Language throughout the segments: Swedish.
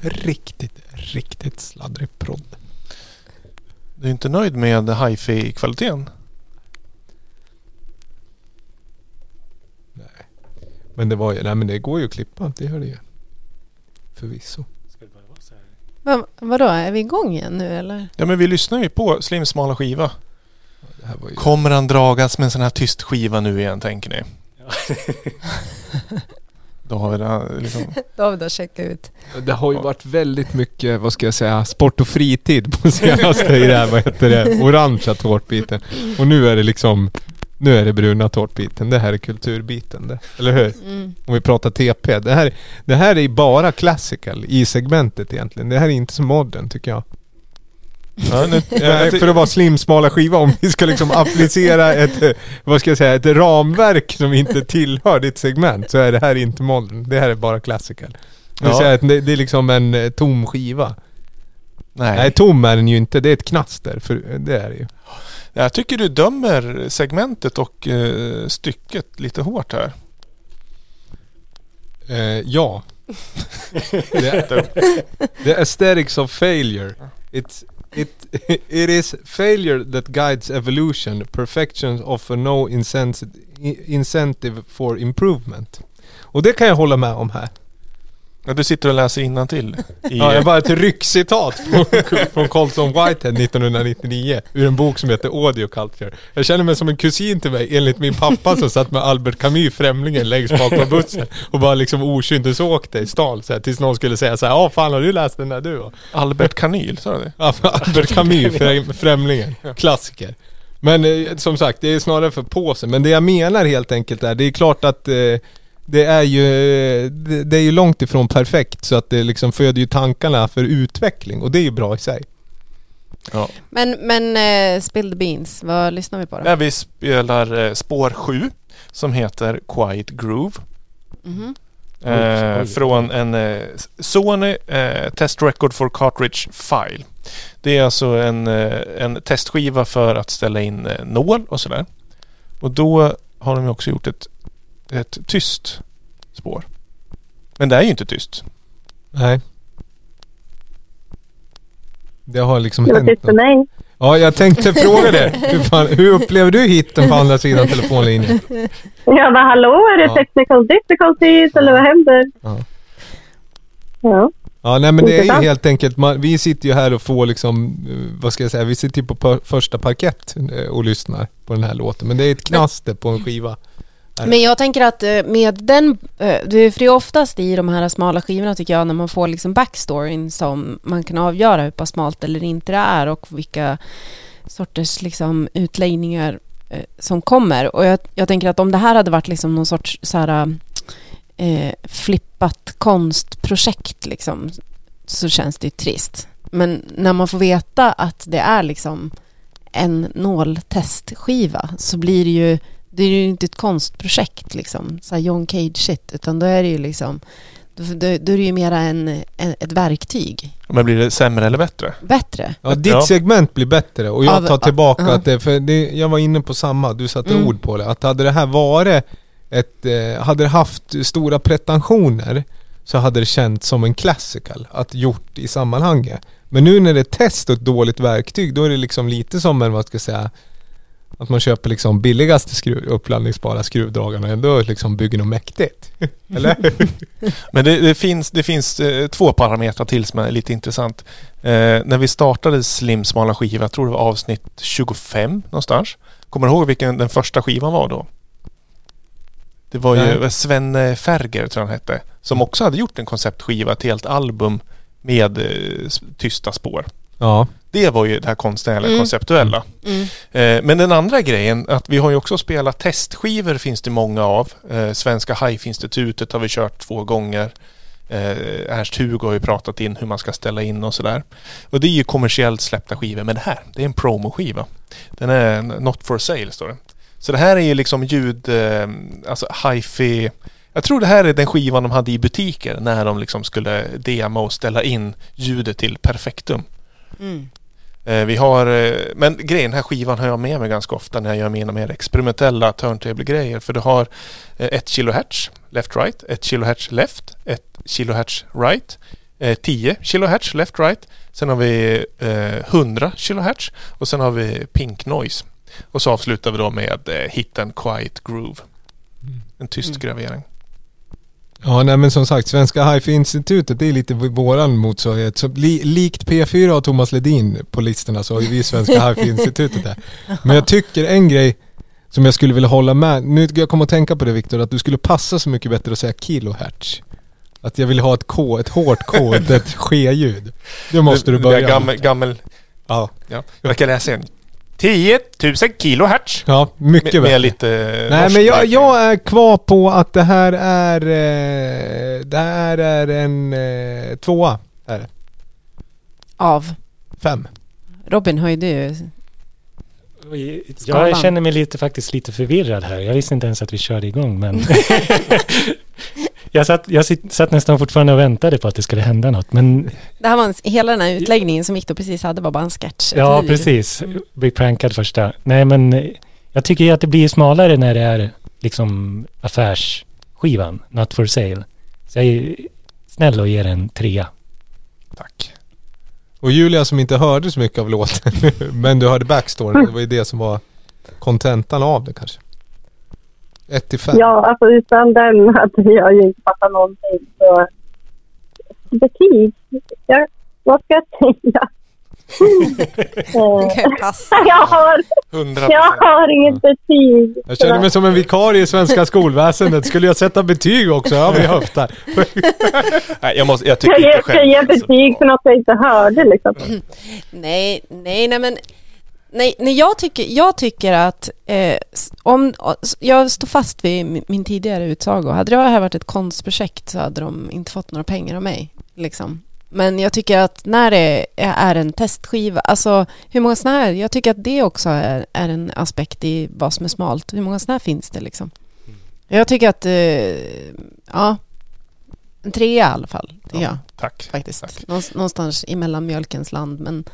Riktigt, riktigt sladdrig prodd. Du är inte nöjd med hifi-kvaliteten? Men det var ju, nej men det går ju att klippa, det gör det ju. Förvisso. Va, vadå, är vi igång igen nu eller? Ja men vi lyssnar ju på Slims smala skiva. Det här var ju... Kommer han dragas med en sån här tyst skiva nu igen tänker ni? Då har vi det liksom... David har checkat ut. Det har ju varit väldigt mycket, vad ska jag säga, sport och fritid på senaste i det här, vad heter det, orangea tårtbiten. Och nu är det liksom, nu är det bruna tårtbiten. Det här är kulturbiten det. Eller hur? Mm. Om vi pratar TP. Det här, det här är bara classical i segmentet egentligen. Det här är inte så modern tycker jag. Ja, nu, Nej, för att vara slimsmala skiva, om vi ska liksom applicera ett, vad ska jag säga, ett ramverk som inte tillhör ditt segment så är det här inte modern. Det här är bara classical. Ja. det, det är liksom en eh, tom skiva. nej. Nej, tom är den ju inte. Det är ett knaster, för det är det ju. Jag tycker du dömer segmentet och eh, stycket lite hårt här. Eh, ja. the, the aesthetics of failure. It's, it, it is failure that guides evolution. Perfection offer no incentive for improvement. Och det kan jag hålla med om här. Ja, du sitter och läser i Ja, jag bara ett ryckcitat från, från Colson Whitehead 1999 ur en bok som heter Audio Culture. Jag känner mig som en kusin till mig enligt min pappa som satt med Albert Camus, Främlingen, längst bak på bussen och bara liksom okynnesåkte i stan så här, tills någon skulle säga så här, ja fan har du läst den där du? då?" Albert Kanyl, sa du det? Ja, Albert Camus, Främ- Främlingen, klassiker. Men eh, som sagt, det är snarare för påsen. Men det jag menar helt enkelt är, det är klart att eh, det är ju det, det är ju långt ifrån perfekt så att det liksom föder ju tankarna för utveckling och det är ju bra i sig. Ja. Men, men eh, Spill the Beans, vad lyssnar vi på då? Där vi spelar eh, spår 7 som heter Quiet Groove. Mhm. Eh, från en eh, Sony eh, Test Record for Cartridge File. Det är alltså en, eh, en testskiva för att ställa in eh, nål och sådär. Och då har de ju också gjort ett, ett tyst spår. Men det är ju inte tyst. Nej. Det har liksom Det var hänt tyst för mig. Ja, jag tänkte fråga det. Hur, fan, hur upplever du hitten på andra sidan telefonlinjen? Jag bara, hallå, är det Ja. technical difficulties eller vad händer? Ja. Ja. Ja, nej men det är ju helt enkelt, man, vi sitter ju här och får liksom, eh, vad ska jag säga, vi sitter ju på första parkett eh, och lyssnar på den här låten. Men det är ett knaster på en skiva. Men jag tänker att eh, med den, eh, för det är oftast i de här smala skivorna tycker jag, när man får liksom backstoryn som man kan avgöra hur pass smalt eller inte det är och vilka sorters liksom utläggningar eh, som kommer. Och jag, jag tänker att om det här hade varit liksom någon sorts så här, eh, flippat konstprojekt liksom, så känns det ju trist. Men när man får veta att det är liksom en nåltestskiva så blir det ju det är ju inte ett konstprojekt liksom, så här John Cage shit, utan då är det ju liksom, då, då, då är det ju mera en, en, ett verktyg. Men blir det sämre eller bättre? Bättre. Ja, ditt Ja. segment blir bättre och jag Av- tar tillbaka ja. att det, för det, jag var inne på samma, du satte Mm. ord på det. Att hade det här varit ett, eh, hade det haft stora pretensioner så hade det känts som en classical, att gjort i sammanhanget. Men nu när det är test och ett dåligt verktyg, då är det liksom lite som en, vad ska jag säga, att man köper liksom billigaste skruv, uppladdningsbara skruvdragarna ändå liksom bygger något mäktigt. Eller? Men det, det finns, det finns eh, två parametrar till som är lite intressant. Eh, när vi startade Slim smala skiva, jag tror det var avsnitt 25 någonstans. Kommer du ihåg vilken den första skivan var då? Det var ju Nej. Sven eh, Ferger, tror jag han hette, som också hade gjort en konceptskiva, ett helt album med eh, tysta spår. Ja. Det var ju det här konstnärliga, Mm. konceptuella. Mm. Eh, Men den andra grejen, att vi har ju också spelat testskivor finns det många av. Eh, Svenska Hive-institutet har vi kört två gånger. Eh, Ernst-Hugo har ju pratat in hur man ska ställa in och sådär. Och det är ju kommersiellt släppta skivor, men det här, det är en promoskiva. Den är not for sale, står det. Så det här är ju liksom ljud, eh, alltså hi-fi. Jag tror det här är den skivan de hade i butiker när de liksom skulle dema och ställa in ljudet till perfektum. Mm. Eh, Vi har, eh, men grejen, den här skivan har jag med mig ganska ofta när jag gör mina mer experimentella turntable-grejer. För du har eh, ett kilohertz left-right, ett kilohertz left, ett kilohertz right, eh, 10 kilohertz left-right. Sen har vi eh, 100 kilohertz och sen har vi pink noise. Och så avslutar vi då med hit and quiet groove. En tyst Mm. gravering. Ja, nej men som sagt, Svenska Hifi-institutet är lite våran motsvarighet. Så li, likt P4 och Thomas Ledin på listorna så har vi Svenska Hifi-institutet där. Men jag tycker en grej som jag skulle vilja hålla med, nu jag kommer att tänka på det Viktor, att du skulle passa så mycket bättre att säga kilohertz. Att jag vill ha ett K, ett hårt K, ett, ske-ljud. Det måste du börja Gammel, med. gammel, Ja, ja. Jag kan läsa en. 10 000 kilohertz. ja mycket Med, bättre. med lite Nej men jag, jag är kvar på att det här är, eh, det här är en eh, tvåa. Är det. Av. Fem. Robin höjde ju... Skalan. Jag känner mig lite, faktiskt lite förvirrad här. Jag visste inte ens att vi körde igång men... jag, satt, jag satt nästan fortfarande och väntade på att det skulle hända något men Det här var en, hela den här utläggningen som Viktor precis hade var bara en sketch. ja precis. Bli prankad första. Nej men eh, jag tycker ju att det blir smalare när det är liksom affärsskivan, not for sale. Så jag är snäll och ger en trea. Tack. Och Julia som inte hörde så mycket av låten, men du hörde backstoryn, det var ju det som var kontentan av det kanske. 1 till 5. Ja, alltså utan den hade jag ju inte fattat någonting. Så betyg, ja, vad ska jag säga? Eh, jag, har, 100 jag har inget betyg. Jag känner mig som en vikarie i svenska skolväsendet. Skulle jag sätta betyg också? Ja, vi höftar. Nej, jag, måste, jag tycker Jag inte ger, ska jag ge själv. betyg för något jag inte hörde liksom. Nej, nej, nej men Nej, nej jag, tycker, jag tycker att eh, om, jag står fast vid min- tidigare utsago. Hade det här varit ett konstprojekt så hade de inte fått några pengar av mig. Liksom. Men jag tycker att när det är en testskiva, alltså hur många sådana här, jag tycker att det också är, är en aspekt i vad som är smalt. Hur många sådana här finns det liksom? Jag tycker att, eh, ja, en trea i alla fall, tycker jag Tack. faktiskt. Tack. Någonstans, någonstans i mellanmjölkens land, men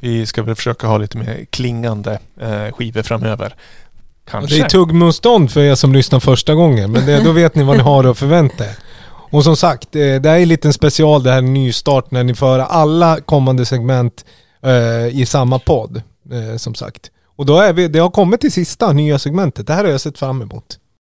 Vi ska väl försöka ha lite mer klingande eh, skivor framöver. Kanske. Det är tuggmotstånd för er som lyssnar första gången, men det, då vet ni vad ni har att förvänta er. Och som sagt, eh, det här är lite en special, det här är en nystart när ni får alla kommande segment eh, i samma podd, eh, som sagt. Och då är vi, det har kommit till sista nya segmentet, det här har jag sett fram emot.